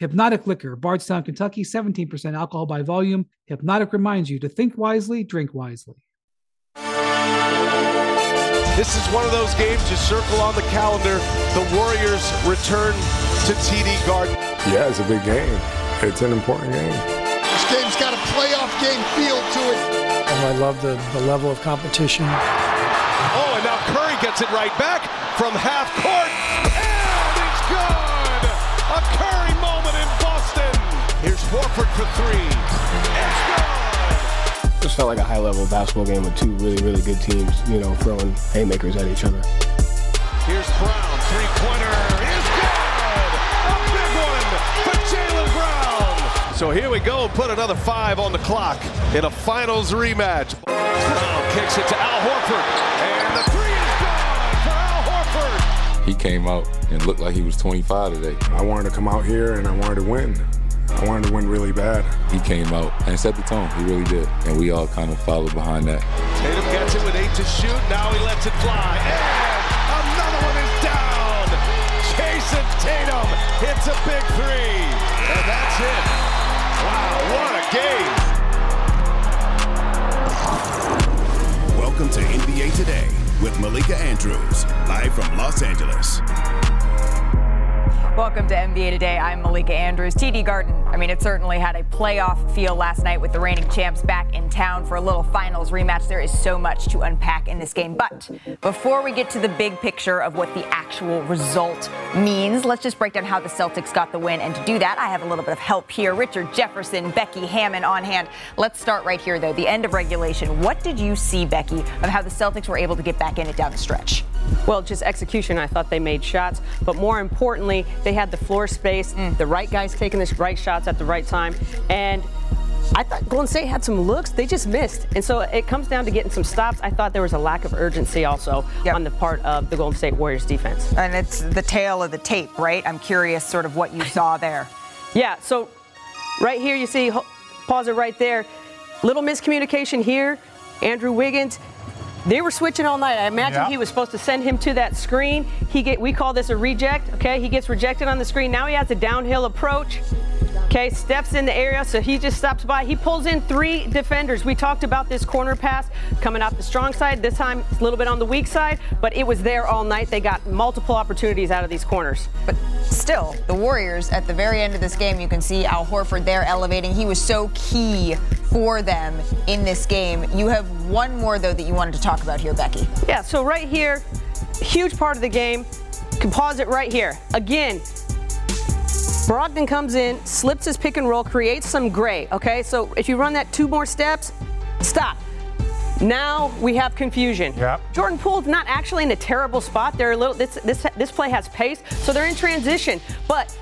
Hpnotiq Liquor, Bardstown, Kentucky, 17% alcohol by volume. Hpnotiq reminds you to think wisely, drink wisely. This is one of those games you circle on the calendar. The Warriors return to TD Garden. Yeah, it's a big game. It's an important game. This game's got a playoff game feel to it. And I love the, the level of competition. Oh, and now Curry gets it right back from half court. And it's good! A Curry Horford for three. It's good! Just felt like a high level basketball game with two really, really good teams, you know, throwing haymakers at each other. Here's Brown, three pointer is good! A big one for Jaylen Brown! So here we go, put another five on the clock in a finals rematch. Brown kicks it to Al Horford, and the three is gone for Al Horford! He came out and looked like he was 25 today. I wanted to come out here and I wanted to win. I wanted to win really bad. He came out and set the tone. He really did. And we all kind of followed behind that. Tatum gets it with eight to shoot. Now he lets it fly. And another one is down. Jayson Tatum hits a big three. And that's it. Wow, what a game. Welcome to NBA Today with Malika Andrews, live from Los Angeles. Welcome to NBA Today. I'm Malika Andrews. TD Garden, I mean, it certainly had a playoff feel last night with the reigning champs back in town for a little finals rematch. There is so much to unpack in this game. But before we get to the big picture of what the actual result means, let's just break down how the Celtics got the win. And to do that, I have a little bit of help here. Richard Jefferson, Becky Hammon on hand. Let's start right here, though. The end of regulation. What did you see, Becky, of how the Celtics were able to get back in it down the stretch? Well, just execution. I thought they made shots, but more importantly, they had the floor space, mm. the right guys taking the right shots at the right time, and I thought Golden State had some looks, they just missed. And so it comes down to getting some stops. I thought there was a lack of urgency also yep. on the part of the Golden State Warriors defense. And it's the tale of the tape, right? I'm curious sort of what you saw there. yeah, so right here you see, pause it right there. Little miscommunication here. Andrew Wiggins they were switching all night. I imagine yep. he was supposed to send him to that screen. He get we call this a reject. Okay, he gets rejected on the screen. Now he has a downhill approach. Okay, steps in the area, so he just stops by. He pulls in three defenders. We talked about this corner pass coming out the strong side. This time, a little bit on the weak side, but it was there all night. They got multiple opportunities out of these corners. But still, the Warriors at the very end of this game, you can see Al Horford there elevating. He was so key for them in this game. You have one more though that you wanted to talk about here, Becky. Yeah. So right here, huge part of the game. You can pause it right here. Again, Brogdon comes in, slips his pick and roll, creates some gray. Okay, so if you run that two more steps, stop. Now we have confusion. Yep. Jordan Poole's not actually in a terrible spot. They're a little. This this this play has pace, so they're in transition. But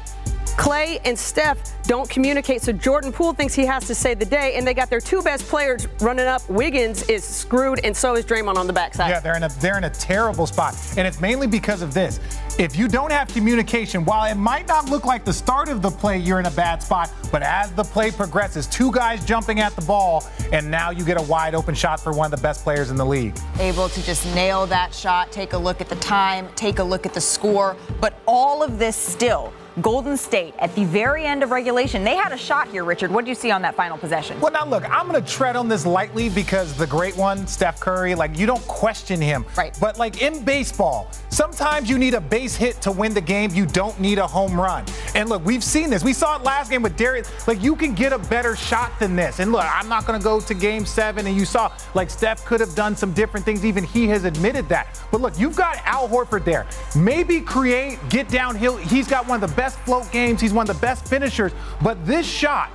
Klay and Steph don't communicate, so Jordan Poole thinks he has to save the day, and they got their two best players running up. Wiggins is screwed, and so is Draymond on the backside. Yeah, they're in a they're in a terrible spot, and it's mainly because of this. If you don't have communication, while it might not look like the start of the play, you're in a bad spot, but as the play progresses, two guys jumping at the ball, and now you get a wide open shot for one of the best players in the league. Able to just nail that shot, take a look at the time, take a look at the score, but all of this still Golden State at the very end of regulation. They had a shot here, Richard. What do you see on that final possession? Well, now look, I'm going to tread on this lightly because the great one, Steph Curry, like you don't question him. Right. But like in baseball, sometimes you need a base hit to win the game. You don't need a home run. And look, we've seen this. We saw it last game with Darius. Like you can get a better shot than this. And look, I'm not going to go to game seven. And you saw like Steph could have done some different things. Even he has admitted that. But look, you've got Al Horford there. Maybe create, get downhill. He's got one of the best best float games. He's one of the best finishers. But this shot,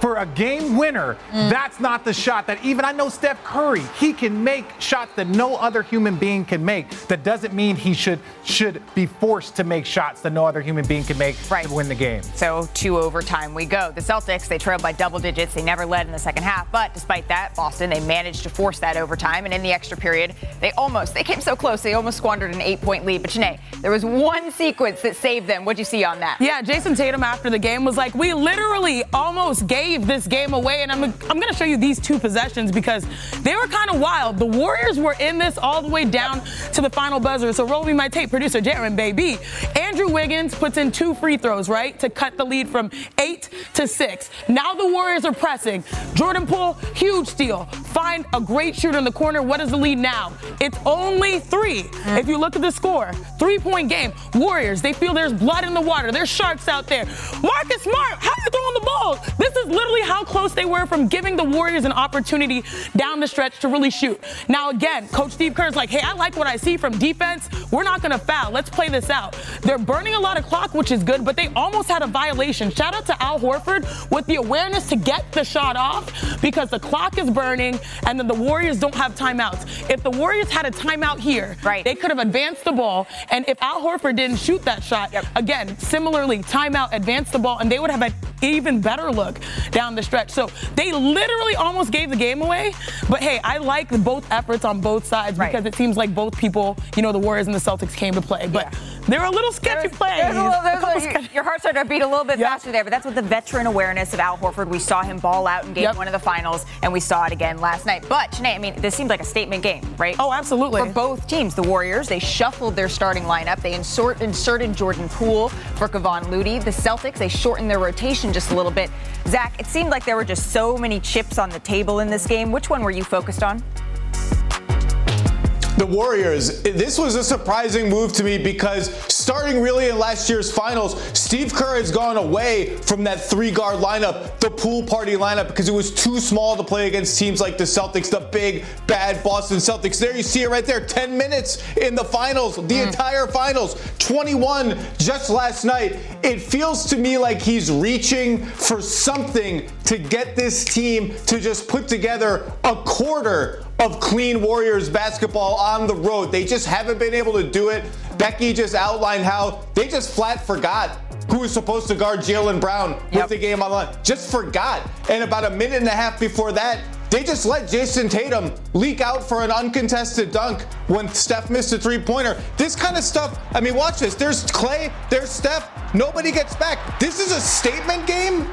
for a game winner, mm. that's not the shot that even I know Steph Curry, he can make shots that no other human being can make. That doesn't mean he should should be forced to make shots that no other human being can make right. to win the game. So to overtime we go. The Celtics, they trailed by double digits. They never led in the second half, but despite that, Boston, they managed to force that overtime. And in the extra period, they almost, they came so close, they almost squandered an eight-point lead. But Chiney, there was one sequence that saved them. What'd you see on that? Yeah, Jayson Tatum after the game was like, we literally almost gave gave this game away. And I'm, I'm going to show you these two possessions because they were kind of wild. The Warriors were in this all the way down to the final buzzer. So roll me my tape, producer Jaron, baby. Andrew Wiggins puts in two free throws, right, to cut the lead from eight to six. Now the Warriors are pressing. Jordan Poole, huge steal. Find a great shooter in the corner. What is the lead now? It's only three. Mm. If you look at the score, three point game. Warriors, they feel there's blood in the water. There's sharks out there. Marcus Smart, how are you throwing the ball? This is literally how close they were from giving the Warriors an opportunity down the stretch to really shoot. Now, again, Coach Steve Kerr's like, hey, I like what I see from defense. We're not going to foul. Let's play this out. They're burning a lot of clock, which is good, but they almost had a violation. Shout out to Al Horford with the awareness to get the shot off because the clock is burning and then the Warriors don't have timeouts. If the Warriors had a timeout here, right. they could have advanced the ball. And if Al Horford didn't shoot that shot, yep. again, similarly, timeout, advance the ball, and they would have an even better look down the stretch. So they literally almost gave the game away. But hey, I like both efforts on both sides right. because it seems like both people, you know, the Warriors and the Celtics came to play. But yeah. There were a little sketchy there's, plays. There's a little, there's a, sketchy. Your heart started to beat a little bit yep. faster there, but that's with the veteran awareness of Al Horford. We saw him ball out in game yep. one of the finals, and we saw it again last night. But, Chiney, I mean, this seemed like a statement game, right? Oh, absolutely. For both teams. The Warriors, they shuffled their starting lineup. They insert, inserted Jordan Poole for Kevon Looney. The Celtics, they shortened their rotation just a little bit. Zach, it seemed like there were just so many chips on the table in this game. Which one were you focused on? The Warriors. This was a surprising move to me because starting really in last year's finals, Steve Kerr has gone away from that three guard lineup, the pool party lineup, because it was too small to play against teams like the Celtics, the big, bad Boston Celtics. There you see it right there 10 minutes in the finals, the mm. entire finals, 21 just last night. It feels to me like he's reaching for something to get this team to just put together a quarter of clean Warriors basketball on the road. They just haven't been able to do it. Becky just outlined how they just flat forgot who was supposed to guard Jaylen Brown yep. with the game on line. Just forgot. And about a minute and a half before that, they just let Jayson Tatum leak out for an uncontested dunk when Steph missed a three pointer. This kind of stuff, I mean, watch this. There's Klay, there's Steph, nobody gets back. This is a statement game.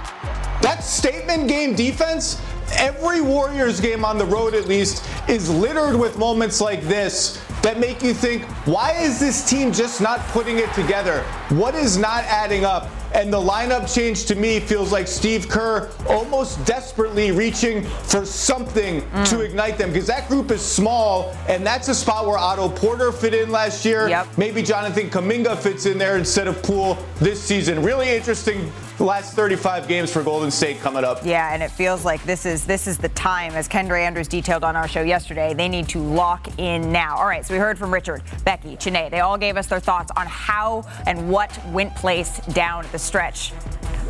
That statement game defense every Warriors game on the road, at least, is littered with moments like this that make you think, why is this team just not putting it together? What is not adding up? And the lineup change to me feels like Steve Kerr almost desperately reaching for something mm. to ignite them because that group is small, and that's a spot where Otto Porter fit in last year. Yep. Maybe Jonathan Kuminga fits in there instead of Poole this season. Really interesting last 35 games for Golden State coming up. Yeah, and it feels like this is this is the time, as Kendra Andrews detailed on our show yesterday. They need to lock in now. All right, so we heard from Richard, Becky, Chiney. They all gave us their thoughts on how and what went place down the stretch.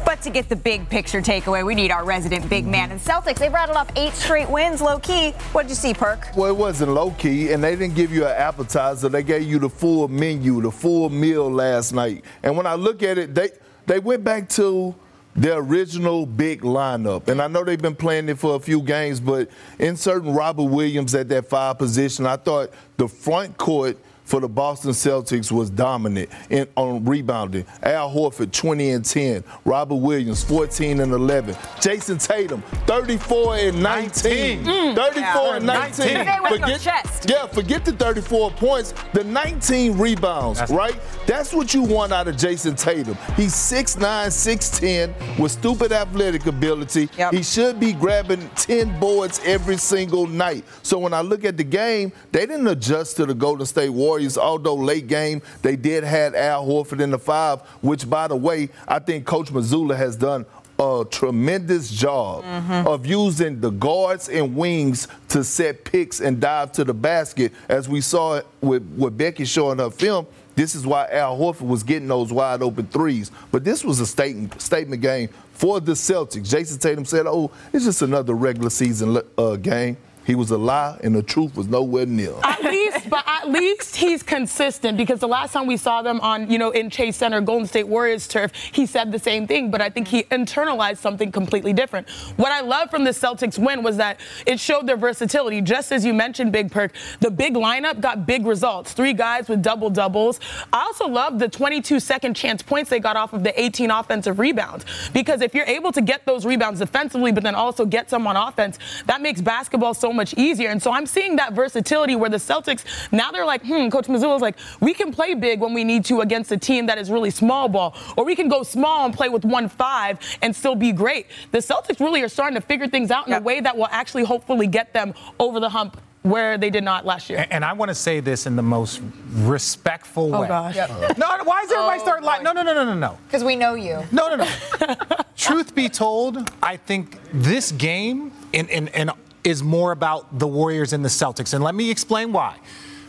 But to get the big picture takeaway, we need our resident big man. And Celtics, they've rattled off eight straight wins low key. What did you see, Perk? Well, it wasn't low key, and they didn't give you an appetizer. They gave you the full menu, the full meal last night. And when I look at it, they they went back to their original big lineup. And I know they've been playing it for a few games, but in certain Robert Williams at that five position, I thought the front court – for the Boston Celtics was dominant in, on rebounding. Al Horford, 20 and 10. Robert Williams, 14 and 11. Jayson Tatum, 34 and 19. 19. Mm. 34 yeah, and 19. 19. Forget, yeah, forget the 34 points. The 19 rebounds, That's right? That's what you want out of Jayson Tatum. He's 6'9", 6'10", with stupid athletic ability. Yep. He should be grabbing 10 boards every single night. So when I look at the game, they didn't adjust to the Golden State Warriors Warriors, although late game, they did have Al Horford in the five, which, by the way, I think Coach Mazzulla has done a tremendous job mm-hmm. of using the guards and wings to set picks and dive to the basket, as we saw with, with Becky showing her film This is why Al Horford was getting those wide open threes. But this was a statement statement game for the Celtics. Jayson Tatum said, "Oh, it's just another regular season uh, game." He was a lie, and the truth was nowhere near. At least, but at least he's consistent because the last time we saw them on, you know, in Chase Center, Golden State Warriors turf, he said the same thing, but I think he internalized something completely different. What I love from the Celtics win was that it showed their versatility. Just as you mentioned, Big Perk, the big lineup got big results. Three guys with double doubles. I also love the 22 second chance points they got off of the 18 offensive rebounds because if you're able to get those rebounds defensively, but then also get some on offense, that makes basketball so much easier. And so I'm seeing that versatility where the Celtics now they're like, hmm, Coach Mazzulla's like, we can play big when we need to against a team that is really small ball, or we can go small and play with one five and still be great. The Celtics really are starting to figure things out in yep. a way that will actually hopefully get them over the hump where they did not last year. And, and I want to say this in the most respectful oh way. Gosh. Yep. No, why does everybody oh, start lying? No, no, no, no, no, no. Because we know you. No, no, no. Truth be told, I think this game in, in, in is more about the Warriors and the Celtics. And let me explain why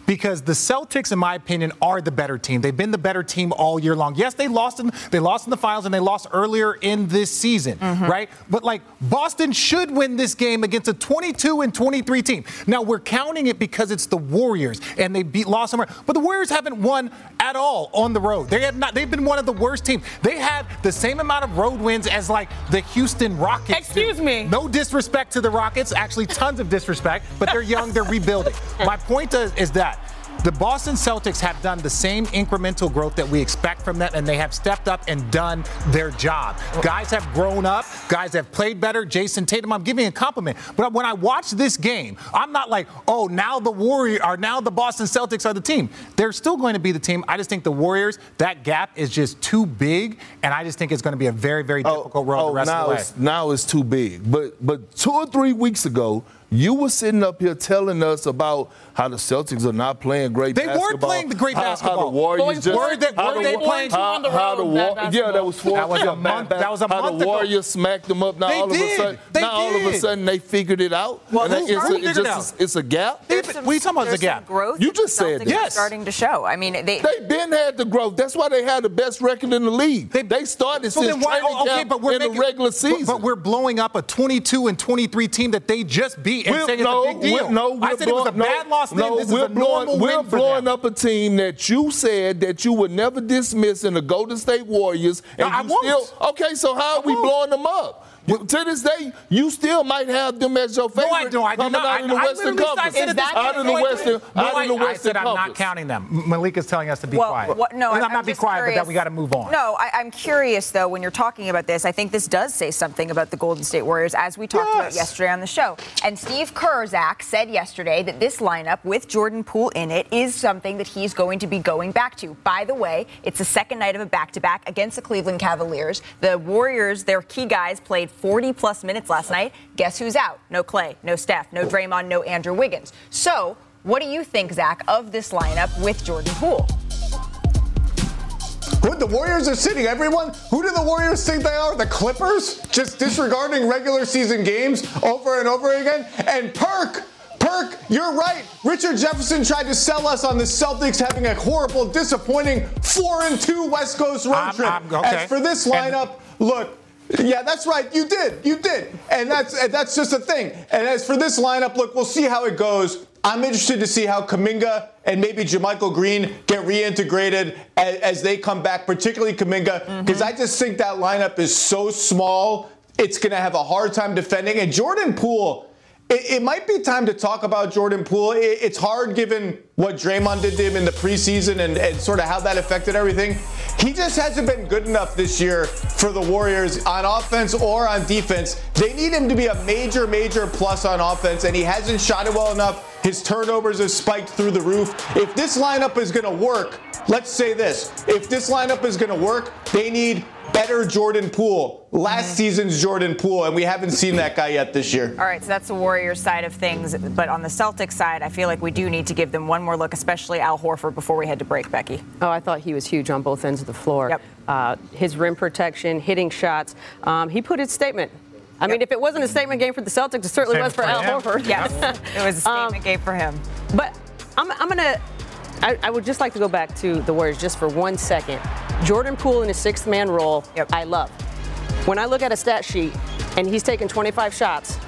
because the Celtics, in my opinion, are the better team. They've been the better team all year long. Yes, they lost in they lost in the finals and they lost earlier in this season, mm-hmm. right? But like Boston should win this game against a 22 and 23 team. Now we're counting it because it's the Warriors and they beat lost somewhere, but the Warriors haven't won at all on the road. They have not. They've been one of the worst teams. They had the same amount of road wins as like the Houston Rockets. Excuse do. me. No disrespect to the Rockets. Actually, tons of disrespect. But they're young. They're rebuilding. My point is, is that the Boston Celtics have done the same incremental growth that we expect from them, and they have stepped up and done their job. Guys have grown up, guys have played better. Jayson Tatum, I'm giving a compliment. But when I watch this game, I'm not like, oh, now the Warriors are now the Boston Celtics are the team. They're still going to be the team. I just think the Warriors, that gap is just too big, and I just think it's going to be a very, very oh, difficult road oh, the rest now of the way. It's, now it's too big. But but two or three weeks ago, you were sitting up here telling us about how the Celtics are not playing great they basketball. weren't playing the great how, basketball. How the Warriors just were they, how were the, they playing how, on the road? How the War, yeah, that was four. That was a month. That was a how month the ago. Warriors smacked them up. Now they all did. of a sudden, they now did. all of a sudden they figured it out. Well, and who it's, a, it's, just, just, it's a gap. There's some, what talking about? the gap. growth. You just said that. yes. Starting to show. I mean, they they been had the growth. That's why they had the best record in the league. They, they started so since then why, training oh, okay, camp but we're in making, the regular season. But, but, we're blowing up a 22 and 23 team that they just beat and we're, saying no, it's a big deal. We're, no, I said it was a no, bad loss. No, this we're is a blowing, normal we're blowing up a team that you said that you would never dismiss in the Golden State Warriors. And No, I you won't. Still, okay, so how are we blowing them up? You, to this day, you still might have them as your favorite No, I don't. I do not. out I, in the I Western literally Conference. said it this out of the point. Western, No, out I, of the I Western said I'm not counting them. Malika's telling us to be well, quiet. What, no, and I, I'm not be quiet, curious. but that we got to move on. No, I, am curious though. When you're talking about this, I think this does say something about the Golden State Warriors, as we talked Yes. about yesterday on the show. And Steve Kerr, Zach, said yesterday that this lineup with Jordan Poole in it is something that he's going to be going back to. By the way, it's the second night of a back-to-back against the Cleveland Cavaliers. The Warriors, their key guys, played 40 plus minutes last night. Guess who's out? No Klay, no Steph, no Draymond, no Andrew Wiggins. So, what do you think, Zach, of this lineup with Jordan Poole? Who the Warriors are sitting? Everyone? Who do the Warriors think they are? The Clippers? Just disregarding regular season games over and over again? And Perk, Perk, you're right. Richard Jefferson tried to sell us on the Celtics having a horrible, disappointing 4 and 2 West Coast road I'm- trip. I'm- okay. As for this And- lineup, look, yeah, that's right. You did. You did. And that's and that's just a thing. And as for this lineup, look, we'll see how it goes. I'm interested to see how Kuminga and maybe JaMychal Green get reintegrated as, as they come back, particularly Kuminga, because mm-hmm. I just think that lineup is so small. It's going to have a hard time defending. And Jordan Poole, it, might be time to talk about Jordan Poole. It, it's hard given what Draymond did to him in the preseason and, and sort of how that affected everything. He just hasn't been good enough this year for the Warriors on offense or on defense. They need him to be a major, major plus on offense, and he hasn't shot it well enough. His turnovers have spiked through the roof. If this lineup is going to work, let's say this if this lineup is going to work, they need better Jordan Poole. Last season's Jordan Poole, and we haven't seen that guy yet this year. All right, so that's the Warriors side of things. But on the Celtics side, I feel like we do need to give them one more look, especially Al Horford, before we head to break, Becky. Oh, I thought he was huge on both ends of the floor. Yep. Uh, his rim protection, hitting shots. Um, he put his statement. I mean, if it wasn't a statement game for the Celtics, it certainly was for Al him. Horford. Yes, it was a statement game for him. But I'm, I'm going to I, I, would just like to go back to the Warriors just for one second. Jordan Poole in his sixth man role, yep. I love. When I look at a stat sheet and he's taking 25 shots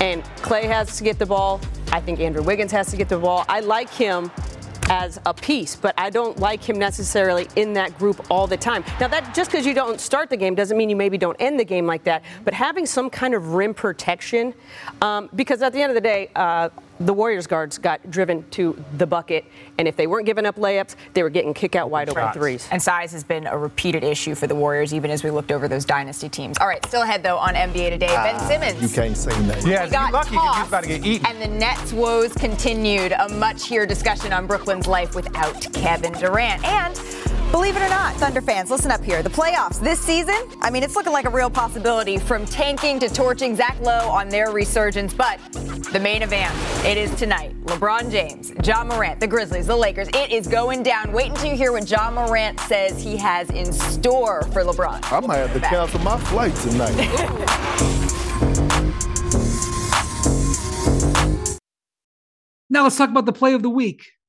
and Klay has to get the ball, I think Andrew Wiggins has to get the ball. I like him as a piece, but I don't like him necessarily in that group all the time. Now, that just because you don't start the game doesn't mean you maybe don't end the game like that, but having some kind of rim protection, um, because at the end of the day, uh, the Warriors guards got driven to the bucket, and if they weren't giving up layups, they were getting kick out wide open threes. And size has been a repeated issue for the Warriors, even as we looked over those dynasty teams. All right, still ahead though on NBA today. ben ah, Simmons. You can't say that. Yeah, he got lucky tossed, about to get eaten. And the Nets' woes continued. A much here discussion on Brooklyn's life without Kevin Durant. And Believe it or not, Thunder fans, listen up here. The playoffs this season, I mean, it's looking like a real possibility from tanking to torching Zach Lowe on their resurgence. But the main event, it is tonight. LeBron James, Ja Morant, the Grizzlies, the Lakers. It is going down. Wait until you hear what Ja Morant says he has in store for LeBron. I might have to cancel my flight tonight. now let's talk about the play of the week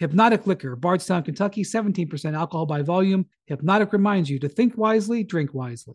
Hpnotiq Liquor, Bardstown, Kentucky, 17% alcohol by volume. Hpnotiq reminds you to think wisely, drink wisely.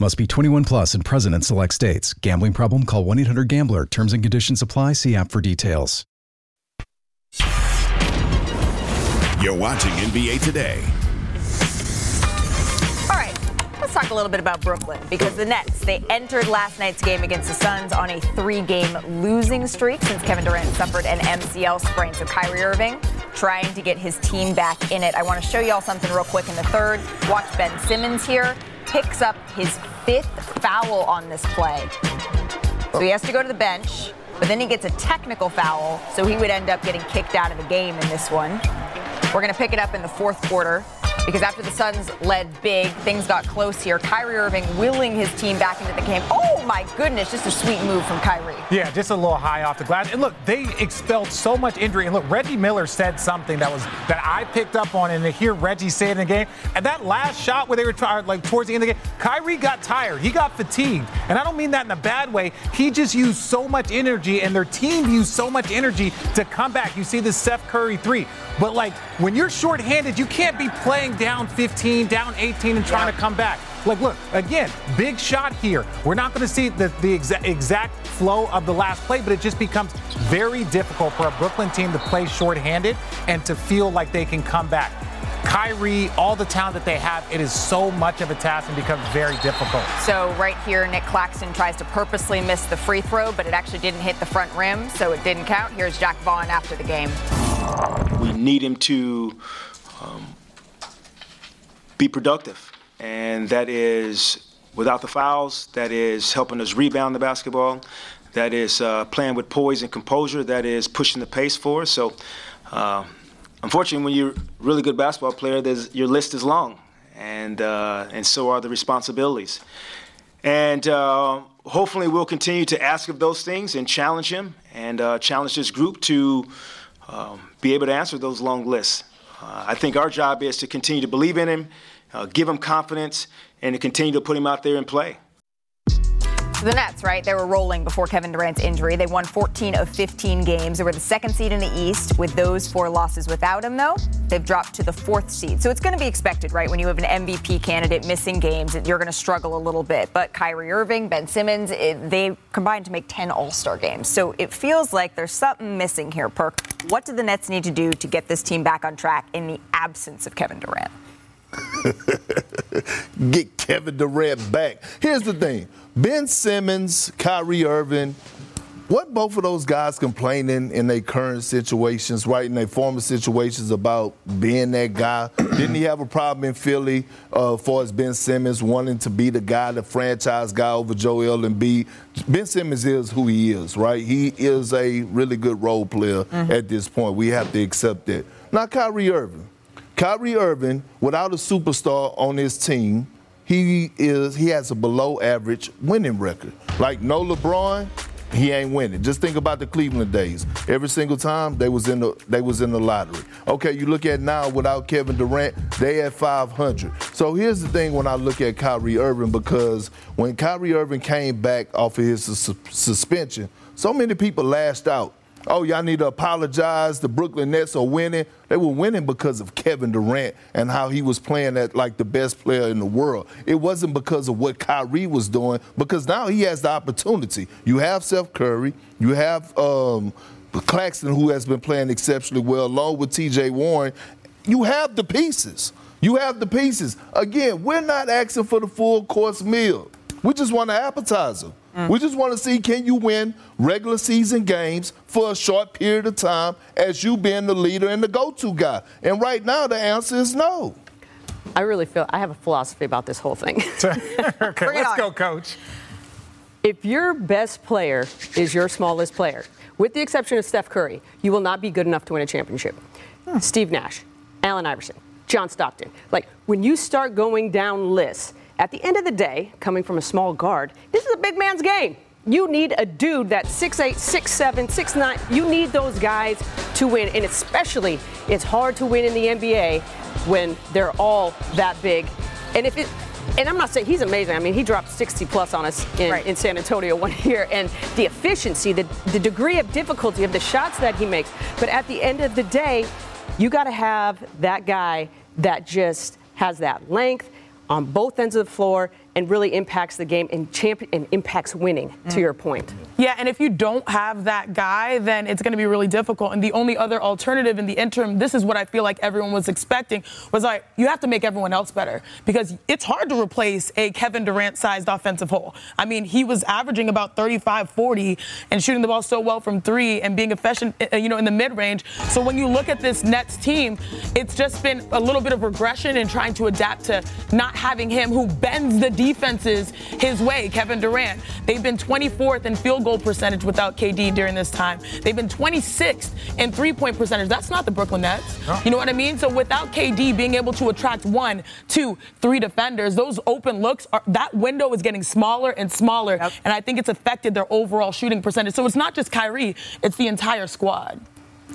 Must be 21 plus and present in select states. Gambling problem? Call 1 800 GAMBLER. Terms and conditions apply. See app for details. You're watching NBA Today. All right, let's talk a little bit about Brooklyn because the Nets they entered last night's game against the Suns on a three-game losing streak since Kevin Durant suffered an MCL sprain. So Kyrie Irving trying to get his team back in it. I want to show you all something real quick in the third. Watch Ben Simmons here picks up his fifth foul on this play. So he has to go to the bench, but then he gets a technical foul, so he would end up getting kicked out of the game in this one. We're going to pick it up in the fourth quarter because after the Suns led big, things got close here. Kyrie Irving willing his team back into the game. Oh my goodness, just a sweet move from Kyrie. Yeah, just a little high off the glass. And look, they expelled so much injury. And look, Reggie Miller said something that was that I picked up on, and to hear Reggie say it in the game, and that last shot where they were trying, like towards the end of the game, Kyrie got tired. He got fatigued, and I don't mean that in a bad way. He just used so much energy, and their team used so much energy to come back. You see the Steph Curry three, but like when you're shorthanded, you can't be playing down 15, down 18, and trying yeah. to come back. Like, look, again, big shot here. We're not going to see the, the exa- exact flow of the last play, but it just becomes very difficult for a Brooklyn team to play shorthanded and to feel like they can come back. Kyrie, all the talent that they have, it is so much of a task and becomes very difficult. So right here, Nick Claxton tries to purposely miss the free throw, but it actually didn't hit the front rim, so it didn't count. Here's Jacque Vaughn after the game. We need him to um, be productive, and that is without the fouls, that is helping us rebound the basketball, that is uh, playing with poise and composure, that is pushing the pace for us. So, uh, unfortunately, when you're a really good basketball player, your list is long, and uh, and so are the responsibilities. And uh, hopefully, we'll continue to ask of those things and challenge him and uh, challenge this group to um, be able to answer those long lists. Uh, I think our job is to continue to believe in him, uh, give him confidence, and to continue to put him out there and play. The Nets, right? They were rolling before Kevin Durant's injury. They won 14 of 15 games. They were the second seed in the East. With those four losses without him, though, they've dropped to the fourth seed. So it's going to be expected, right? When you have an MVP candidate missing games, you're going to struggle a little bit. But Kyrie Irving, Ben Simmons, it, they combined to make 10 All Star games. So it feels like there's something missing here, Perk. What do the Nets need to do to get this team back on track in the absence of Kevin Durant? Get Kevin Durant back. Here's the thing Ben Simmons, Kyrie Irving, what both of those guys complaining in their current situations, right, in their former situations about being that guy? Didn't he have a problem in Philly uh, for as Ben Simmons wanting to be the guy, the franchise guy over Joel Embiid? Ben Simmons is who he is, right? He is a really good role player mm-hmm. at this point. We have to accept that. Now, Kyrie Irving. Kyrie Irving, without a superstar on his team, he is he has a below average winning record. Like no LeBron, he ain't winning. Just think about the Cleveland days. Every single time they was in the they was in the lottery. Okay, you look at now without Kevin Durant, they at 500. So here's the thing when I look at Kyrie Irving because when Kyrie Irving came back off of his su- suspension, so many people lashed out oh, y'all need to apologize. The Brooklyn Nets are winning. They were winning because of Kevin Durant and how he was playing at like the best player in the world. It wasn't because of what Kyrie was doing, because now he has the opportunity. You have Seth Curry, you have um, Claxton, who has been playing exceptionally well, along with TJ Warren. You have the pieces. You have the pieces. Again, we're not asking for the full course meal. We just want an appetizer. Mm. We just want to see can you win regular season games for a short period of time as you being the leader and the go-to guy. And right now the answer is no. I really feel I have a philosophy about this whole thing. okay, let's go, coach. If your best player is your smallest player, with the exception of Steph Curry, you will not be good enough to win a championship. Hmm. Steve Nash, Allen Iverson, John Stockton. Like when you start going down lists, at the end of the day, coming from a small guard, this is a big man's game. You need a dude that's 6'8, 6'7, 6'9. You need those guys to win. And especially, it's hard to win in the NBA when they're all that big. And if it, and I'm not saying he's amazing. I mean, he dropped 60 plus on us in, right. in San Antonio one year, and the efficiency, the, the degree of difficulty of the shots that he makes. But at the end of the day, you got to have that guy that just has that length on both ends of the floor and really impacts the game and, champion, and impacts winning, mm. to your point. Yeah, and if you don't have that guy, then it's going to be really difficult. And the only other alternative in the interim, this is what I feel like everyone was expecting, was like, you have to make everyone else better because it's hard to replace a Kevin Durant sized offensive hole. I mean, he was averaging about 35 40 and shooting the ball so well from three and being efficient, uh, you know, in the mid range. So when you look at this Nets team, it's just been a little bit of regression in trying to adapt to not having him who bends the defenses his way, Kevin Durant. They've been 24th in field goal percentage without KD during this time. They've been 26th in three point percentage. That's not the Brooklyn Nets. No. You know what I mean? So without KD being able to attract one, two, three defenders, those open looks are that window is getting smaller and smaller. Yep. And I think it's affected their overall shooting percentage. So it's not just Kyrie, it's the entire squad.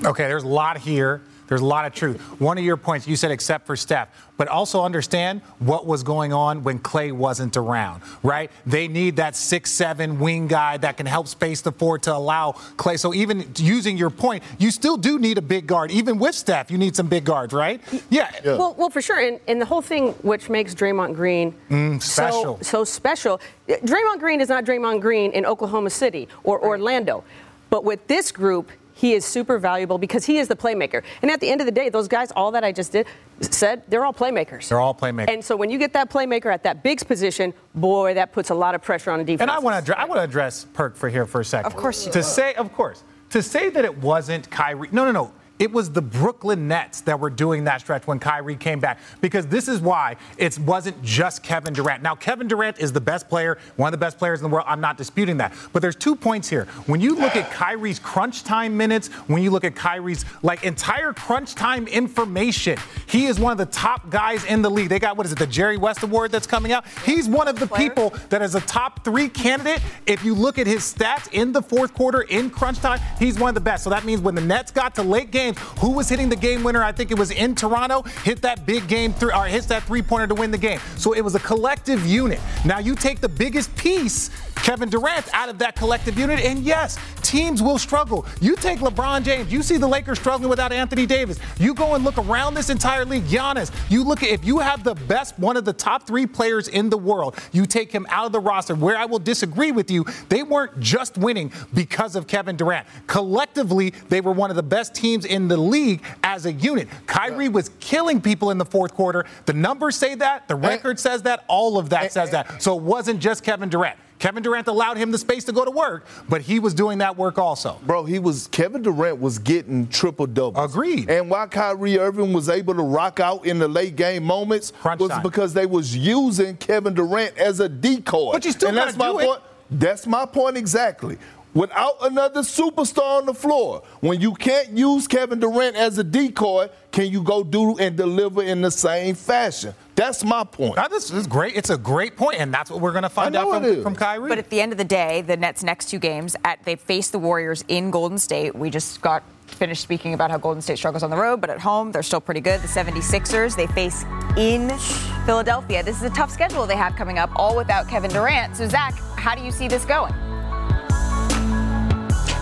Okay, there's a lot here. There's a lot of truth. One of your points, you said except for Steph, but also understand what was going on when Klay wasn't around, right? They need that six-seven wing guy that can help space the floor to allow Klay. So even using your point, you still do need a big guard. Even with Steph, you need some big guards, right? Yeah. yeah. Well, well, for sure. And, and, the whole thing which makes Draymond Green mm, special. So, so special. Draymond Green is not Draymond Green in Oklahoma City or Orlando. But with this group, he is super valuable because he is the playmaker. And at the end of the day, those guys, all that I just did, said, they're all playmakers. They're all playmakers. And so when you get that playmaker at that big position, boy, that puts a lot of pressure on the defense. And I want to I want to address Perk for here for a second. Of course you To do. say, of course, to say that it wasn't Kyrie. No, no, no. It was the Brooklyn Nets that were doing that stretch when Kyrie came back because this is why it wasn't just Kevin Durant. Now, Kevin Durant is the best player, one of the best players in the world. I'm not disputing that. But there's two points here. When you look at Kyrie's crunch time minutes, when you look at Kyrie's like entire crunch time information, he is one of the top guys in the league. They got what is it, the Jerry West Award that's coming out? He's one of the people that is a top three candidate. If you look at his stats in the fourth quarter in crunch time, he's one of the best. So that means when the Nets got to late game games. Who was hitting the game winner? I think it was in Toronto. Hit that big game three, or hits that three pointer to win the game. So it was a collective unit. Now you take the biggest piece, Kevin Durant, out of that collective unit, and yes, teams will struggle. You take LeBron James. You see the Lakers struggling without Anthony Davis. You go and look around this entire league. Giannis. You look at if you have the best, one of the top three players in the world. You take him out of the roster. Where I will disagree with you, they weren't just winning because of Kevin Durant. Collectively, they were one of the best teams the league as a unit. Kyrie was killing people in the fourth quarter. The numbers say that. The record says that. All of that says that. So it wasn't just Kevin Durant. Kevin Durant allowed him the space to go to work, but he was doing that work also. Bro, he was Kevin Durant was getting triple doubles. Agreed. And why Kyrie Irving was able to rock out in the late game moments Crunch was time. because they was using Kevin Durant as a decoy. But you still and that's my do it. point. That's my point exactly. Without another superstar on the floor, when you can't use Kevin Durant as a decoy, can you go do and deliver in the same fashion? That's my point. Now, this is great. It's a great point, and that's what we're going to find out from, it is. from Kyrie. But at the end of the day, the Nets' next two games, at they face the Warriors in Golden State. We just got finished speaking about how Golden State struggles on the road, but at home they're still pretty good. The 76ers they face in Philadelphia. This is a tough schedule they have coming up, all without Kevin Durant. So Zach, how do you see this going?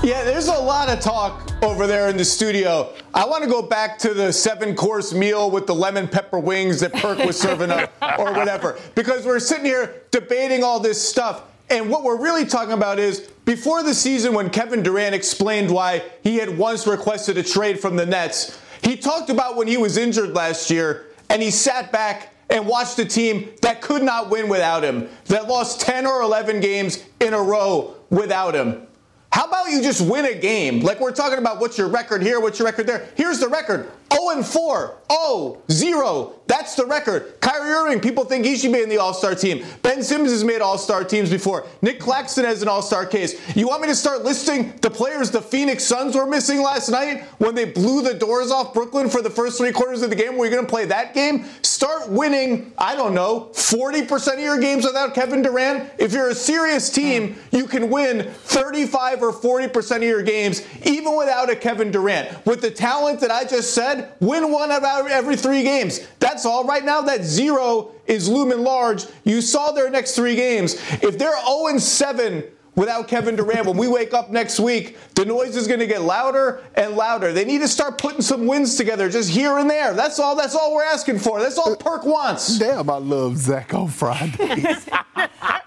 Yeah, there's a lot of talk over there in the studio. I want to go back to the seven course meal with the lemon pepper wings that Perk was serving up or whatever. Because we're sitting here debating all this stuff. And what we're really talking about is before the season, when Kevin Durant explained why he had once requested a trade from the Nets, he talked about when he was injured last year and he sat back and watched a team that could not win without him, that lost 10 or 11 games in a row without him. How about you just win a game? Like we're talking about what's your record here, what's your record there. Here's the record 0 and 4, 0, 0. That's the record. Kyrie Irving, people think he should be in the All Star team. Ben Simmons has made All Star teams before. Nick Claxton has an All Star case. You want me to start listing the players the Phoenix Suns were missing last night when they blew the doors off Brooklyn for the first three quarters of the game? Were you going to play that game? Start winning, I don't know, 40% of your games without Kevin Durant. If you're a serious team, you can win 35 or 40% of your games even without a Kevin Durant. With the talent that I just said, win one out of every three games. That's all. Right now, that zero is looming large. You saw their next three games. If they're 0 and 7 without Kevin Durant, when we wake up next week, the noise is going to get louder and louder. They need to start putting some wins together just here and there. That's all. That's all we're asking for. That's all Perk wants. Damn, I love Zach on Fridays.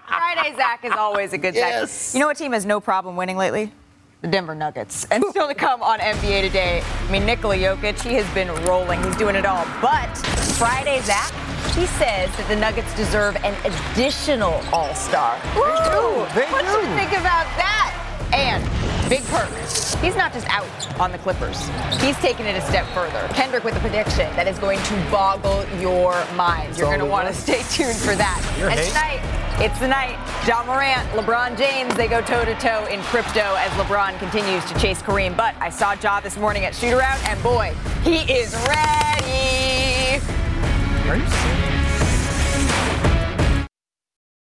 Friday, Zach is always a good Yes. Zach. You know what team has no problem winning lately? The Denver Nuggets. And still to come on NBA Today. I mean, Nikola Jokic, he has been rolling. He's doing it all. But Friday, Zach, he says that the Nuggets deserve an additional All Star. do. They what do. you think about that? And Big Perk, he's not just out on the Clippers. He's taken it a step further. Kendrick with a prediction that is going to boggle your mind. You're going to want to stay tuned for that. You're and hate. tonight, it's the night. Ja Morant, LeBron James, they go toe to toe in crypto as LeBron continues to chase Kareem. But I saw Ja this morning at shoot around, and boy, he is ready. Are you serious?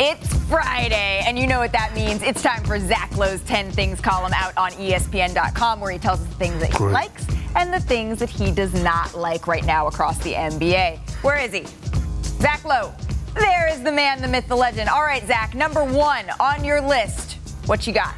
It's Friday, and you know what that means. It's time for Zach Lowe's 10 Things column out on ESPN.com, where he tells us the things that he Great. likes and the things that he does not like right now across the NBA. Where is he? Zach Lowe. There is the man, the myth, the legend. All right, Zach, number one on your list. What you got?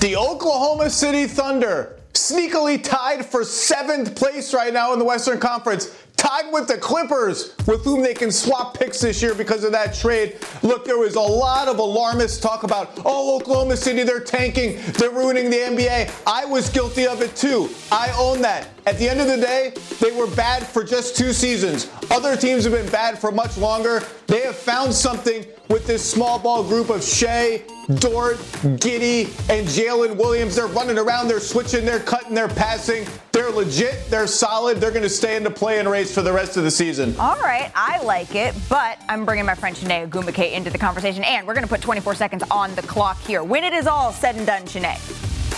The Oklahoma City Thunder, sneakily tied for seventh place right now in the Western Conference, tied with the Clippers, with whom they can swap picks this year because of that trade. Look, there was a lot of alarmist talk about, oh, Oklahoma City, they're tanking, they're ruining the NBA. I was guilty of it too. I own that. At the end of the day, they were bad for just two seasons. Other teams have been bad for much longer. They have found something with this small ball group of Shai, Dort, Giddey, and Jalen Williams. They're running around, they're switching, they're cutting, they're passing. They're legit, they're solid, they're going to stay in the play-in race for the rest of the season. All right, I like it, but I'm bringing my friend Chiney Ogwumike into the conversation, and we're going to put 24 seconds on the clock here. When it is all said and done, Chiney,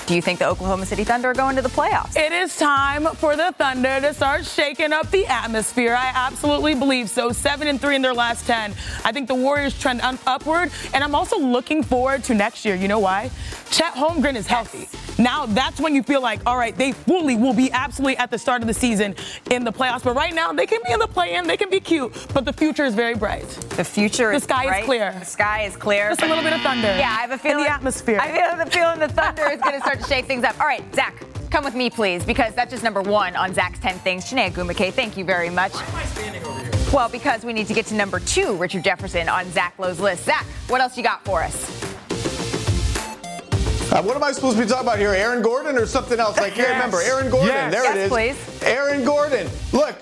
do you think the Oklahoma City Thunder are going to the playoffs? It is time for the Thunder to start shaking up the atmosphere. I absolutely believe so. Seven and three in their last ten. I think the Warriors trend un- upward, and I'm also looking forward to next year. You know why? Chet Holmgren is healthy. Now that's when you feel like, all right, they fully will be absolutely at the start of the season in the playoffs. But right now, they can be in the play-in, they can be cute, but the future is very bright. The future is bright. the sky bright. is clear. The sky is clear. Just a little bit of thunder. Yeah, I have a feeling in the atmosphere. I feel the feeling the thunder is going to start to shake things up. All right, Zach, come with me, please, because that's just number one on Zach's 10 things. Chiney Ogwumike, thank you very much. Why am I standing over here? Well, because we need to get to number two, Richard Jefferson on Zach Lowe's list. Zach, what else you got for us? Uh, what am I supposed to be talking about here? Aaron Gordon or something else? I can't Yes. remember. Aaron Gordon. Yes. There Yes, it is. please. Aaron Gordon. Look,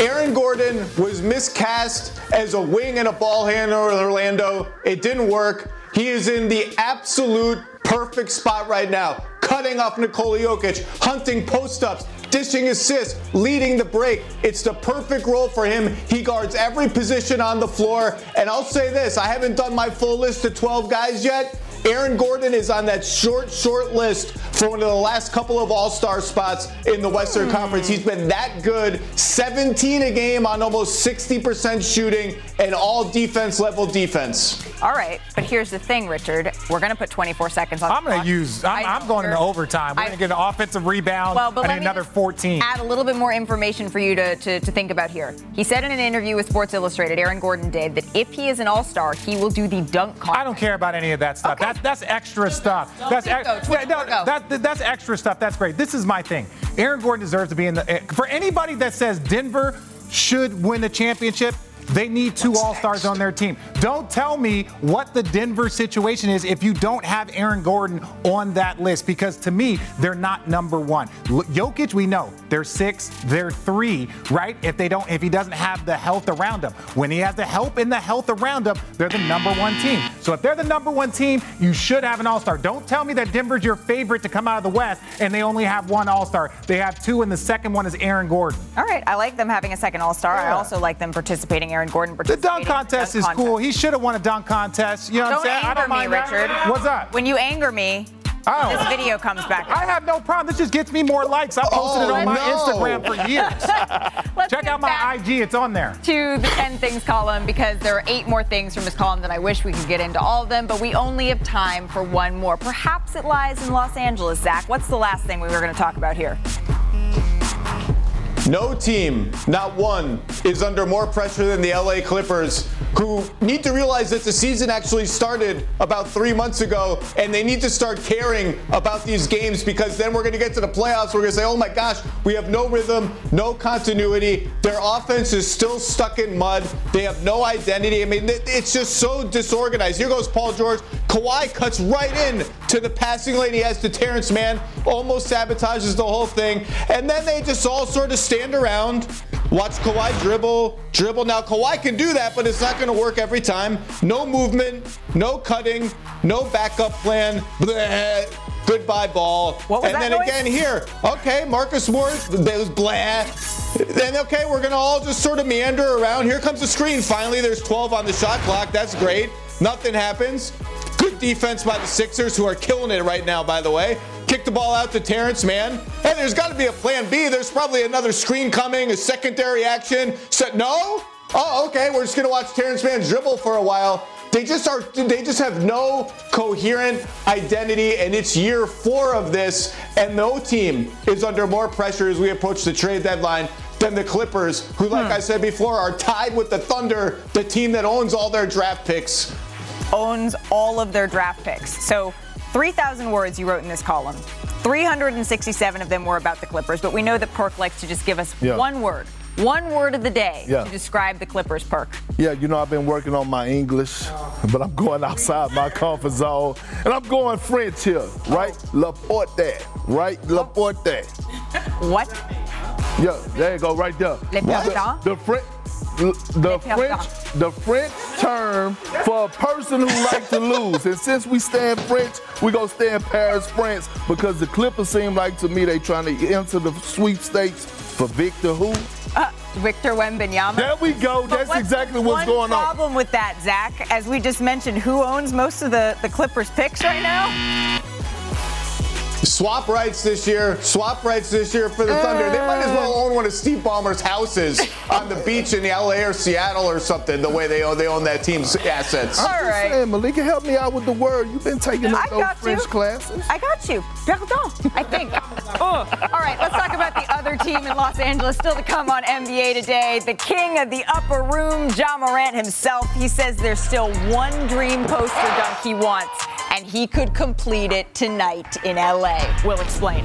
Aaron Gordon was miscast as a wing and a ball handler with Orlando. It didn't work. He is in the absolute perfect spot right now. Cutting off Nikola Jokic, hunting post ups, dishing assists, leading the break. It's the perfect role for him. He guards every position on the floor. And I'll say this I haven't done my full list of 12 guys yet. Aaron Gordon is on that short, short list for one of the last couple of All Star spots in the Western hmm. Conference. He's been that good 17 a game on almost 60% shooting and all defense level defense. All right, but here's the thing, Richard. We're going to put 24 seconds on I'm the going to use. I'm, I'm going into overtime. We're going to get an offensive rebound. Well, but and another just 14. Add a little bit more information for you to, to, to think about here. He said in an interview with Sports Illustrated, Aaron Gordon did, that if he is an all star, he will do the dunk contest. I don't care about any of that stuff. That's that's extra stuff. That's Go, ex- Twitch, yeah, no, go. that- that's extra stuff. That's great. This is my thing. Aaron Gordon deserves to be in the. eh, For anybody that says Denver should win the championship. They need two All Stars on their team. Don't tell me what the Denver situation is if you don't have Aaron Gordon on that list, because to me, they're not number one. Jokic, we know they're six, they're three, right? If they don't, if he doesn't have the health around him, when he has the help and the health around him, they're the number one team. So if they're the number one team, you should have an All Star. Don't tell me that Denver's your favorite to come out of the West and they only have one All Star. They have two, and the second one is Aaron Gordon. All right, I like them having a second All Star. I also like them participating. Aaron Gordon The dunk contest in is the dunk cool. contest. He should have won a dunk contest. You know what Don't I'm saying? I anger don't me, mind that. Richard. What's up? When you anger me, Oh. this video comes back. I have no problem. This just gets me more likes. I posted it Oh, on my no. Instagram for years. Check out my IG. It's on there. to the 10 things column because there are eight more things from this column that I wish we could get into all of them, but we only have time for one more. Perhaps it lies in Los Angeles, Zach. What's the last thing we were going to talk about here? No team, not one, is under more pressure than the LA Clippers, who need to realize that the season actually started about three months ago, and they need to start caring about these games because then we're going to get to the playoffs. We're going to say, oh my gosh, we have no rhythm, no continuity. Their offense is still stuck in mud. They have no identity. I mean, it's just so disorganized. Here goes Paul George. Kawhi cuts right in to the passing lane he has to Terrence Mann, almost sabotages the whole thing. And then they just all sort of stand around, watch Kawhi dribble, dribble. Now, Kawhi can do that, but it's not going to work every time. No movement, no cutting, no backup plan. Bleh. Goodbye, ball. And then noise? again here, okay, Marcus Morris, was blah. Then okay, we're gonna all just sort of meander around. Here comes the screen. Finally, there's 12 on the shot clock. That's great. Nothing happens. Good defense by the Sixers, who are killing it right now, by the way. Kick the ball out to Terrence, man. Hey, there's got to be a plan B. There's probably another screen coming, a secondary action. So, no? Oh, okay. We're just gonna watch Terrence Mann dribble for a while. They just are. They just have no coherent identity, and it's year four of this, and no team is under more pressure as we approach the trade deadline than the Clippers, who, like hmm. I said before, are tied with the Thunder, the team that owns all their draft picks. Owns all of their draft picks. So 3,000 words you wrote in this column. 367 of them were about the Clippers, but we know that Perk likes to just give us Yeah. one word. One word of the day Yeah. to describe the Clippers perk. Yeah, you know, I've been working on my English, but I'm going outside my comfort zone. And I'm going French here, right? Oh. Laporte, right? Laporte. What? Yeah, there you go, right there. Le the, the, French. The French, the French term for a person who likes to lose, and since we stand French, we gonna stay in Paris, France, because the Clippers seem like to me they trying to enter the sweepstakes for Victor who? Uh, Victor Wembanyama. There we go. But That's exactly what's going on. problem with that, Zach, as we just mentioned, who owns most of the, the Clippers picks right now? Swap rights this year. Swap rights this year for the Thunder. They might as well own one of Steve Ballmer's houses on the beach in LA or Seattle or something. The way they own they own that team's assets. All right. Hey, Malika, help me out with the word. You've been taking up I those French you. classes. I got you. Pardon, I think. Oh. All right, let's talk about the other team in Los Angeles. Still to come on NBA today. The king of the upper room, Ja Morant himself. He says there's still one dream poster dunk he wants, and he could complete it tonight in LA. We'll explain.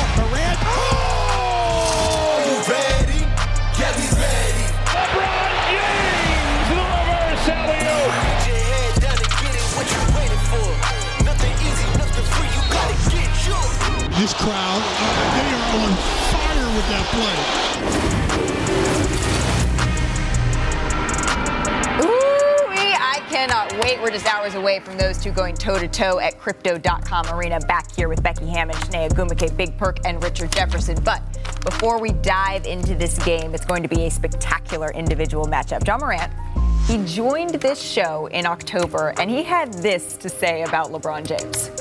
This crowd, they are on fire with that play. Ooh, I cannot wait. We're just hours away from those two going toe to toe at Crypto.com Arena. Back here with Becky Hammon, Chiney Ogwumike, Big Perk, and Richard Jefferson. But before we dive into this game, it's going to be a spectacular individual matchup. Ja Morant, he joined this show in October, and he had this to say about LeBron James.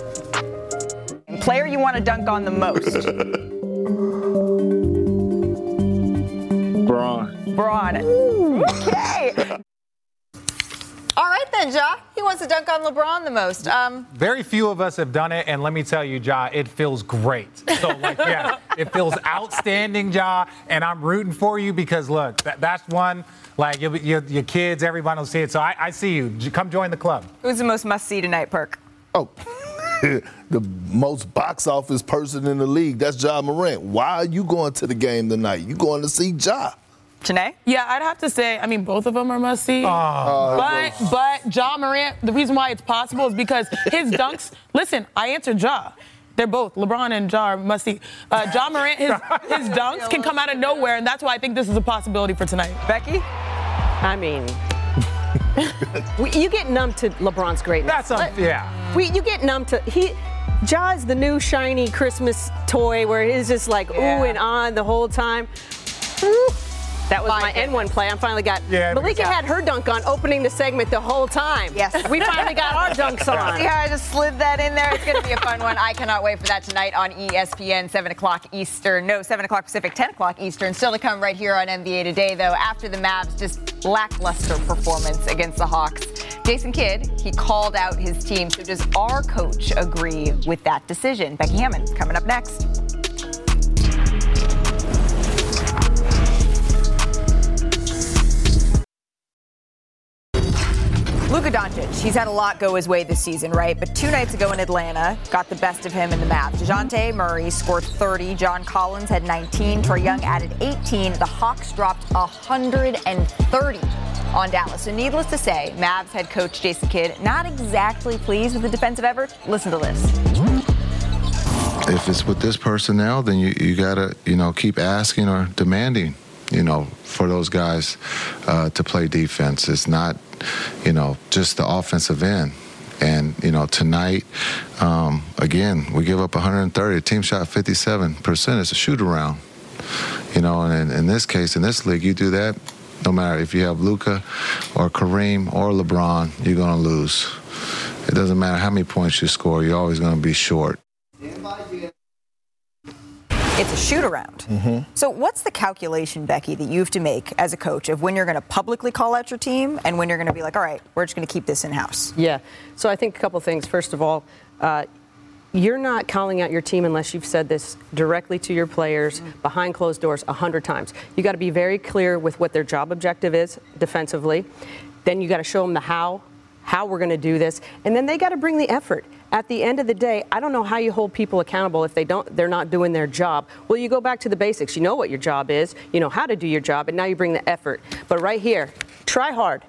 Player you want to dunk on the most? Bron. Bron. Okay. All right then, Ja. He wants to dunk on LeBron the most. Um, Very few of us have done it, and let me tell you, Ja, it feels great. So, like, yeah, it feels outstanding, Ja, and I'm rooting for you because, look, that, that's one, like, you'll, be- your, your kids, everybody will see it. So I, I see you. Come join the club. who's the most must see tonight, Perk? Oh, the most box office person in the league. That's Ja Morant. Why are you going to the game tonight? You going to see Ja? Janae? Yeah, I'd have to say, I mean, both of them are must see. Oh. but but Ja Morant, the reason why it's possible is because his dunks. listen, I answered Ja. They're both LeBron and Ja are must see. Uh, ja Morant, his his dunks can come out of nowhere, and that's why I think this is a possibility for tonight. Becky? I mean, we, you get numb to LeBron's greatness. That's un- yeah. We, you get numb to he. Ja is the new shiny Christmas toy where it is just like Yeah. ooh and on the whole time. Ooh. That was my N1 play. I finally got. Yeah, Malika had her dunk on opening the segment the whole time. Yes. We finally got our dunks on. See how I just slid that in there? It's going to be a fun one. I cannot wait for that tonight on ESPN, 7 o'clock Eastern. No, 7 o'clock Pacific, 10 o'clock Eastern. Still to come right here on NBA Today, though, after the Mavs' just lackluster performance against the Hawks. Jason Kidd, he called out his team. So does our coach agree with that decision? Becky Hammon coming up next. Luka Doncic, he's had a lot go his way this season, right? But two nights ago in Atlanta, got the best of him in the Mavs. DeJounte Murray scored 30. John Collins had 19. Trae Young added 18. The Hawks dropped 130 on Dallas. So, needless to say, Mavs head coach Jason Kidd not exactly pleased with the defensive effort. Listen to this. If it's with this personnel, then you, you gotta you know keep asking or demanding you know for those guys uh, to play defense. It's not you know just the offensive end. And you know tonight, um, again, we give up 130. The team shot 57 percent. It's a shoot around. You know, and in, in this case, in this league, you do that, no matter if you have Luka or Kareem or LeBron, you're going to lose. It doesn't matter how many points you score, you're always going to be short. It's a shoot around. Mm-hmm. So, what's the calculation, Becky, that you have to make as a coach of when you're going to publicly call out your team and when you're going to be like, all right, we're just going to keep this in house? Yeah. So I think a couple things. First of all, uh, you're not calling out your team unless you've said this directly to your players behind closed doors a hundred times. You got to be very clear with what their job objective is defensively. Then you got to show them the how, how we're going to do this, and then they got to bring the effort. At the end of the day, I don't know how you hold people accountable if they don't they're not doing their job. Well, you go back to the basics. You know what your job is, you know how to do your job, and now you bring the effort. But right here, try hard.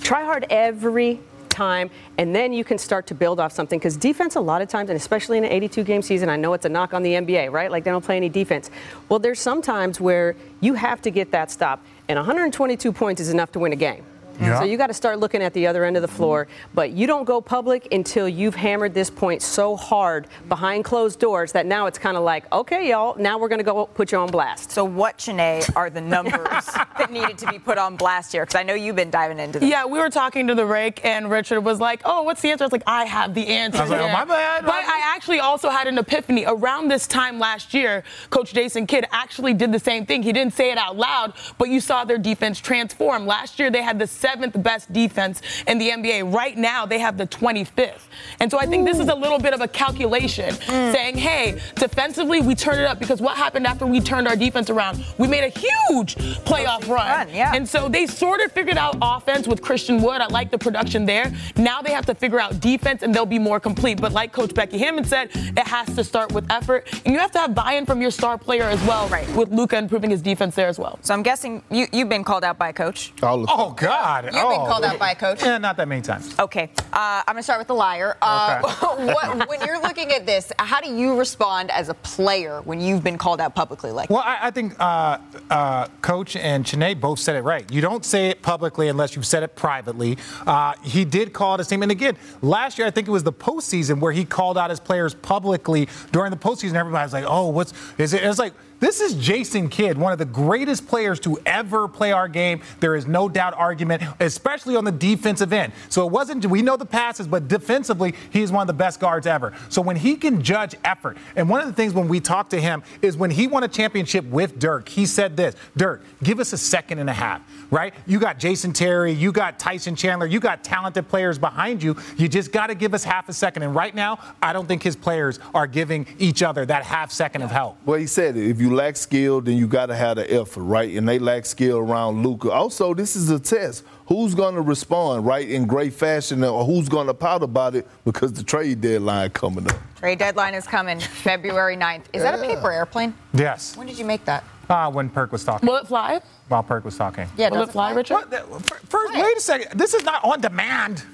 Try hard every time, and then you can start to build off something. Because defense, a lot of times, and especially in an 82 game season, I know it's a knock on the NBA, right? Like they don't play any defense. Well, there's some times where you have to get that stop, and 122 points is enough to win a game. Yeah. So you got to start looking at the other end of the floor, but you don't go public until you've hammered this point so hard behind closed doors that now it's kind of like, okay, y'all, now we're going to go put you on blast. So, what, Chiney, are the numbers that needed to be put on blast here? Because I know you've been diving into them. Yeah, we were talking to the rake, and Richard was like, "Oh, what's the answer?" I was like, "I have the answer." I was like, oh, my bad, But I actually also had an epiphany around this time last year. Coach Jason Kidd actually did the same thing. He didn't say it out loud, but you saw their defense transform. Last year, they had the seventh best defense in the NBA. Right now, they have the 25th. And so I think this is a little bit of a calculation, mm. saying, "Hey, defensively, we turned it up because what happened after we turned our defense around? We made a huge playoff run. yeah. And so they sort of figured out offense with Christian Wood. I like the production there. Now they have to figure out defense and they'll be more complete. But like Coach Becky Hammon said, it has to start with effort. And you have to have buy-in from your star player as well, right. with Luka improving his defense there as well. So, I'm guessing you, you've been called out by a coach. Oh, God. You've been oh. called out by a coach? Yeah, not that many times. Okay, uh, I'm gonna start with the liar. Uh, what, when you're looking at this, how do you respond as a player when you've been called out publicly like Well, I, I think uh, uh, Coach and Chiney both said it right. You don't say it publicly unless you've said it privately. Uh, he did call out his team. And again, last year, I think it was the postseason where he called out his players publicly during the postseason. Everybody was like, oh, what's is it? It's like, this is Jason Kidd, one of the greatest players to ever play our game. There is no doubt argument, especially on the defensive end. So it wasn't, we know the passes, but defensively, he's one of the best guards ever. So when he can judge effort, and one of the things when we talked to him is when he won a championship with Dirk, he said this Dirk, give us a second and a half, right? You got Jason Terry, you got Tyson Chandler, you got talented players behind you. You just got to give us half a second. And right now, I don't think his players are giving each other that half second of help. Well, he said. If you lack skill, then you got to have the effort, right? And they lack skill around Luka. Also, this is a test. Who's going to respond, right, in great fashion, or who's going to pout about it because the trade deadline coming up? Trade deadline is coming February 9th. Is that a paper airplane? Yes. When did you make that? Uh, when Perk was talking. Will it fly? While Perk was talking. Yeah, Will it fly, fly? Richard? What the- f- First, wait a second. This is not on demand.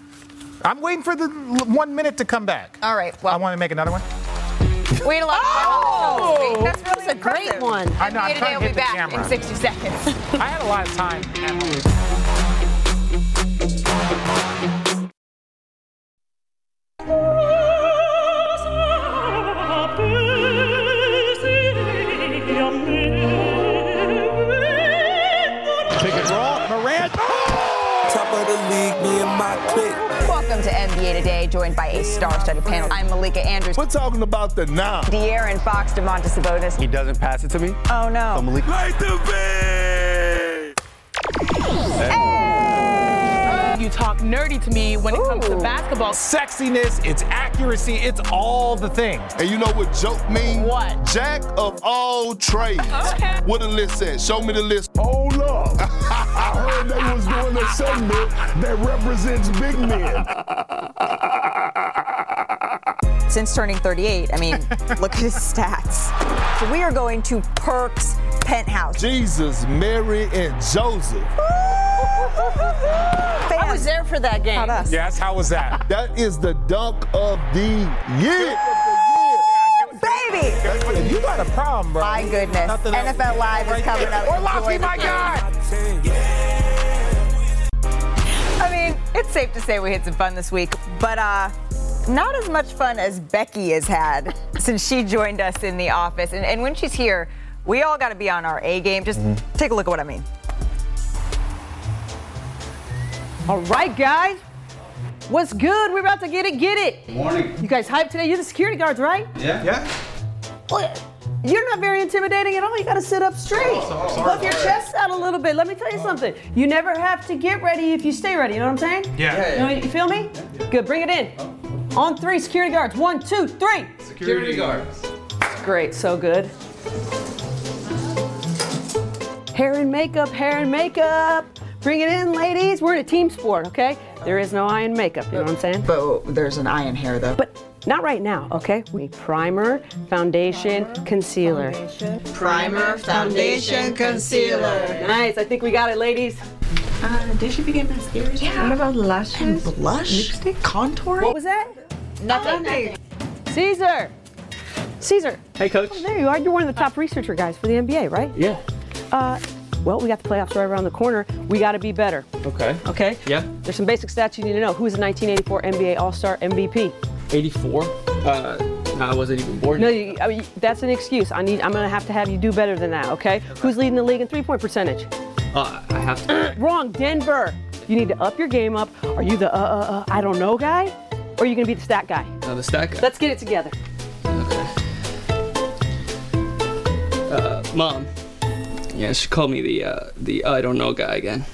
I'm waiting for the one minute to come back. All right. Well, I want to make another one. We had a lot of Oh! fun. That's really a great one. I know, I'm NBA trying to will hit be the back camera. in 60 seconds. I had a lot of time at home. Pick and roll. Morant. Top of the league, me and my clique. Welcome to NBA Today, joined by a star-studded panel. I'm Malika Andrews. We're talking about the now. De'Aaron Fox, Domantas Sabonis. He doesn't pass it to me. Oh no. So Malik. Light the bed! You talk nerdy to me when it comes to basketball. Sexiness, it's accuracy, it's all the things. And you know what joke means? What? Jack of all trades. Okay. What the list says? Show me the list. Hold up. I heard they was doing a segment that represents big men. Since turning 38, I mean, look at his stats. So we are going to Perk's penthouse. Jesus, Mary, and Joseph. I was there for that game. Yes, how was that? That is the dunk of the year. Baby! You got a problem, bro. My goodness. NFL Live is coming there. up. Orlovsky, Enjoy my game. God! I mean, it's safe to say we had some fun this week, but uh, not as much fun as Becky has had since she joined us in the office. And, and when she's here, we all got to be on our A game. Just take a look at what I mean. All right, guys. What's good? We're about to get it, get it. Morning. You guys hyped today? You're the security guards, right? Yeah. Yeah. What? You're not very intimidating at all. You got to sit up straight. Oh. Puff your chest out a little bit. Let me tell you something. You never have to get ready if you stay ready. You know what I'm saying? Yeah. Yeah, You, know, you feel me? Good. Bring it in. On three, security guards. One, two, three. Security guards. Great. So good. Hair and makeup, hair and makeup. Bring it in, ladies. We're in a team sport, okay? There is no eye in makeup, you know what I'm saying? But there's an eye in hair, though. But not right now, okay? We need primer, foundation, concealer. Primer, foundation, concealer. Nice. I think we got it, ladies. Uh, they should be getting mascara. Yeah. What about lashes? And blush? Lipstick? Contour? What was that? Nothing. Caesar. Caesar. Hey, coach. Oh, there you are. You're one of the top researcher guys for the NBA, right? Yeah. Uh, well, we got the playoffs right around the corner. We got to be better. Okay. Okay. Yeah. There's some basic stats you need to know. Who's the 1984 NBA All-Star MVP? 84. Uh, no, I wasn't even born. No, you, I mean, that's an excuse. I need. I'm gonna have to have you do better than that. Okay. Who's leading the league in three-point percentage? Uh, I have to. Wrong, Denver. You need to up your game up. Are you the uh uh uh I don't know guy, or are you gonna be the stat guy? Uh, the stack. guy. Let's get it together. Uh, mom. Yeah, she called me the uh, the I don't know guy again.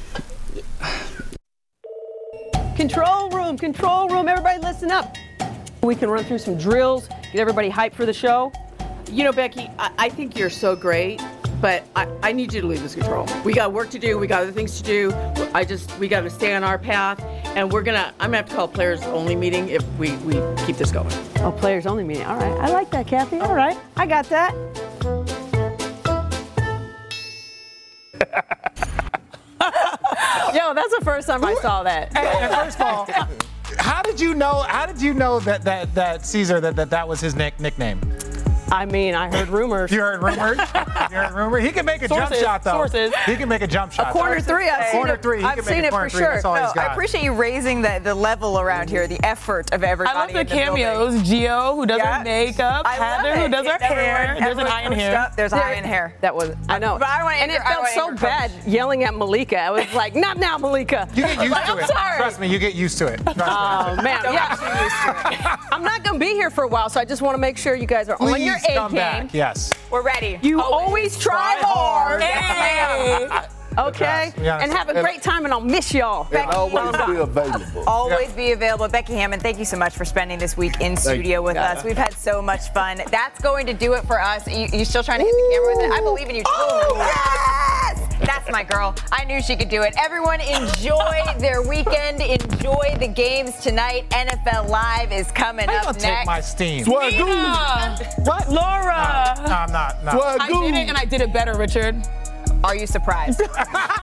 Control room, control room. Everybody, listen up. We can run through some drills, get everybody hyped for the show. You know, Becky, I, I think you're so great, but I, I need you to leave this control. We got work to do. We got other things to do. I just we got to stay on our path, and we're gonna. I'm gonna have to call a players only meeting if we we keep this going. Oh, players only meeting. All right, I like that, Kathy. All right, I got that. Yo, that's the first time I saw that. Hey, and first of all, how did you know? How did you know that that that Caesar that that, that was his nick, nickname? I mean, I heard rumors. You heard rumors. you heard rumors. He can make a jump shot though. sources. He can make a jump shot. A corner though. three, I've seen corner it. three. He I've seen it for three. sure. No. I appreciate you raising the, the level around here, the effort of everybody. I love the in building. cameos. Gio, who does Yeah. her makeup. I love Heather, who does her Everyone- hair. There's an eye in hair. up. There's an eye in hair. That was, I know. But I don't want and it felt so bad yelling at Malika. I was like, not now, Malika. You get used like, to I'm it. sorry. Trust me, you get used to it. Oh man, yeah. I'm not gonna be here for a while, so I just want to make sure you guys are on your Please A come game. back. Yes. We're ready. You always, try hard. Hey. Okay, and have a great time, and I'll miss y'all. And always be available. Always be available. Becky Hammon, thank you so much for spending this week in studio with us. We've had so much fun. That's going to do it for us. You, you still trying to hit the camera with it? I believe in you. Oh, yes! That's my girl. I knew she could do it. Everyone enjoy their weekend. Enjoy the games tonight. NFL Live is coming How you up gonna next. take my steam? Nina! What? Laura! No, I'm not. No. I did it and I did it better, Richard. Are you surprised?